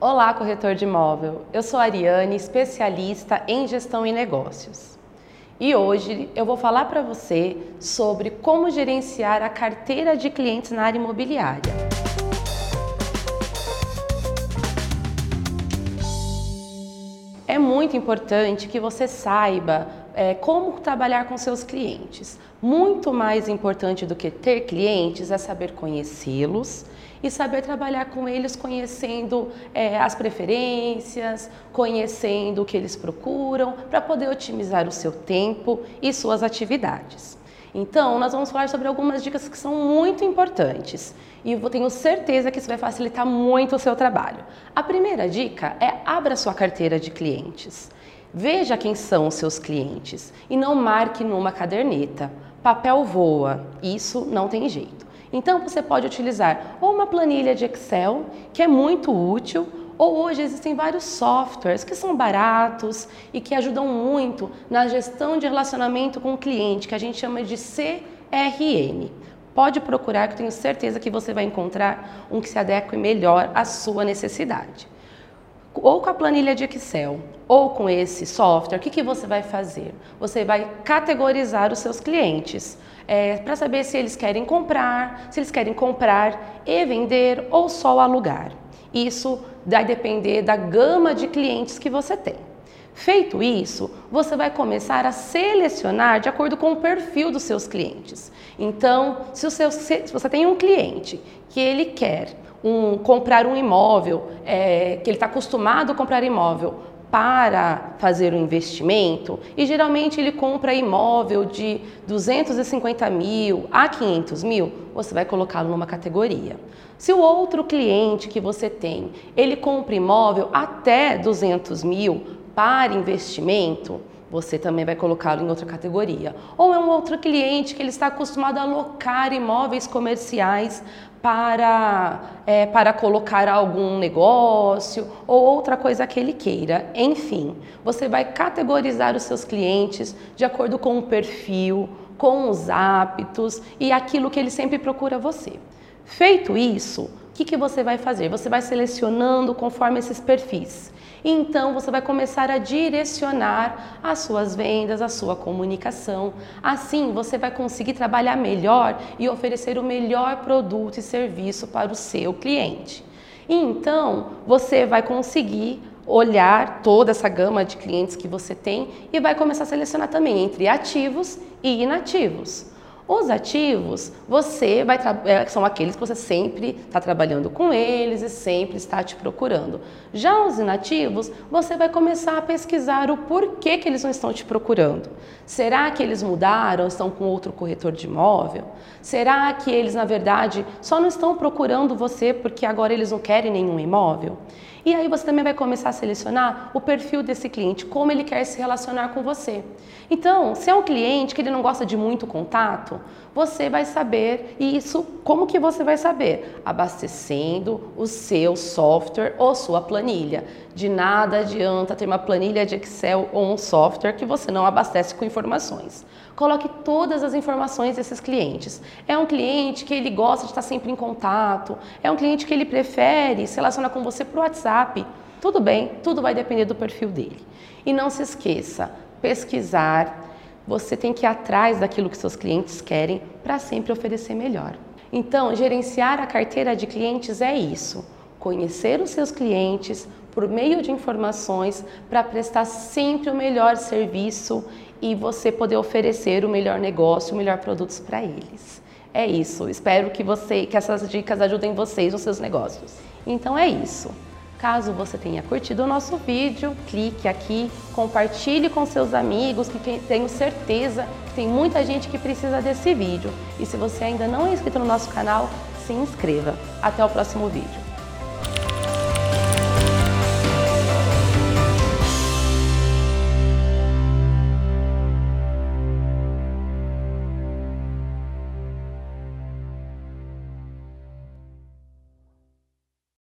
Olá, corretor de imóvel. Eu sou Ariane, especialista em gestão e negócios. E hoje eu vou falar para você sobre como gerenciar a carteira de clientes na área imobiliária. É muito importante que você saiba é, como trabalhar com seus clientes. Muito mais importante do que ter clientes é saber conhecê-los e saber trabalhar com eles conhecendo é, as preferências, conhecendo o que eles procuram, para poder otimizar o seu tempo e suas atividades. Então, nós vamos falar sobre algumas dicas que são muito importantes e eu tenho certeza que isso vai facilitar muito o seu trabalho. A primeira dica é abra sua carteira de clientes. Veja quem são os seus clientes e não marque numa caderneta. Papel voa, isso não tem jeito. Então você pode utilizar ou uma planilha de Excel, que é muito útil, ou hoje existem vários softwares que são baratos e que ajudam muito na gestão de relacionamento com o cliente, que a gente chama de CRM. Pode procurar que eu tenho certeza que você vai encontrar um que se adeque melhor à sua necessidade. Ou com a planilha de Excel, ou com esse software, o que, que você vai fazer? Você vai categorizar os seus clientes é, para saber se eles querem comprar, se eles querem comprar e vender ou só alugar. Isso vai depender da gama de clientes que você tem. Feito isso, você vai começar a selecionar de acordo com o perfil dos seus clientes. Então, se, o seu, se você tem um cliente que ele quer um, comprar um imóvel, é, que ele está acostumado a comprar imóvel para fazer um investimento e geralmente ele compra imóvel de 250 mil a 500 mil, você vai colocá-lo numa categoria. Se o outro cliente que você tem, ele compra imóvel até 200 mil para investimento, você também vai colocá-lo em outra categoria. Ou é um outro cliente que ele está acostumado a alocar imóveis comerciais para, é, para colocar algum negócio ou outra coisa que ele queira. Enfim, você vai categorizar os seus clientes de acordo com o perfil, com os hábitos e aquilo que ele sempre procura você. Feito isso, que, que você vai fazer? Você vai selecionando conforme esses perfis. Então você vai começar a direcionar as suas vendas, a sua comunicação. Assim você vai conseguir trabalhar melhor e oferecer o melhor produto e serviço para o seu cliente. E então você vai conseguir olhar toda essa gama de clientes que você tem e vai começar a selecionar também entre ativos e inativos. Os ativos, você vai é, são aqueles que você sempre está trabalhando com eles e sempre está te procurando. Já os inativos, você vai começar a pesquisar o porquê que eles não estão te procurando. Será que eles mudaram, estão com outro corretor de imóvel? Será que eles, na verdade, só não estão procurando você porque agora eles não querem nenhum imóvel? E aí você também vai começar a selecionar o perfil desse cliente, como ele quer se relacionar com você. Então, se é um cliente que ele não gosta de muito contato, você vai saber isso, como que você vai saber? Abastecendo o seu software ou sua planilha. De nada adianta ter uma planilha de Excel ou um software que você não abastece com informações. Coloque todas as informações desses clientes. É um cliente que ele gosta de estar sempre em contato, é um cliente que ele prefere se relacionar com você por WhatsApp. Tudo bem, tudo vai depender do perfil dele. E não se esqueça, pesquisar, você tem que ir atrás daquilo que seus clientes querem para sempre oferecer melhor. Então, gerenciar a carteira de clientes é isso: conhecer os seus clientes por meio de informações para prestar sempre o melhor serviço e você poder oferecer o melhor negócio, o melhor produtos para eles. É isso. Espero que você, que essas dicas ajudem vocês nos seus negócios. Então é isso. Caso você tenha curtido o nosso vídeo, clique aqui, compartilhe com seus amigos, que tenho certeza que tem muita gente que precisa desse vídeo. E se você ainda não é inscrito no nosso canal, se inscreva. Até o próximo vídeo.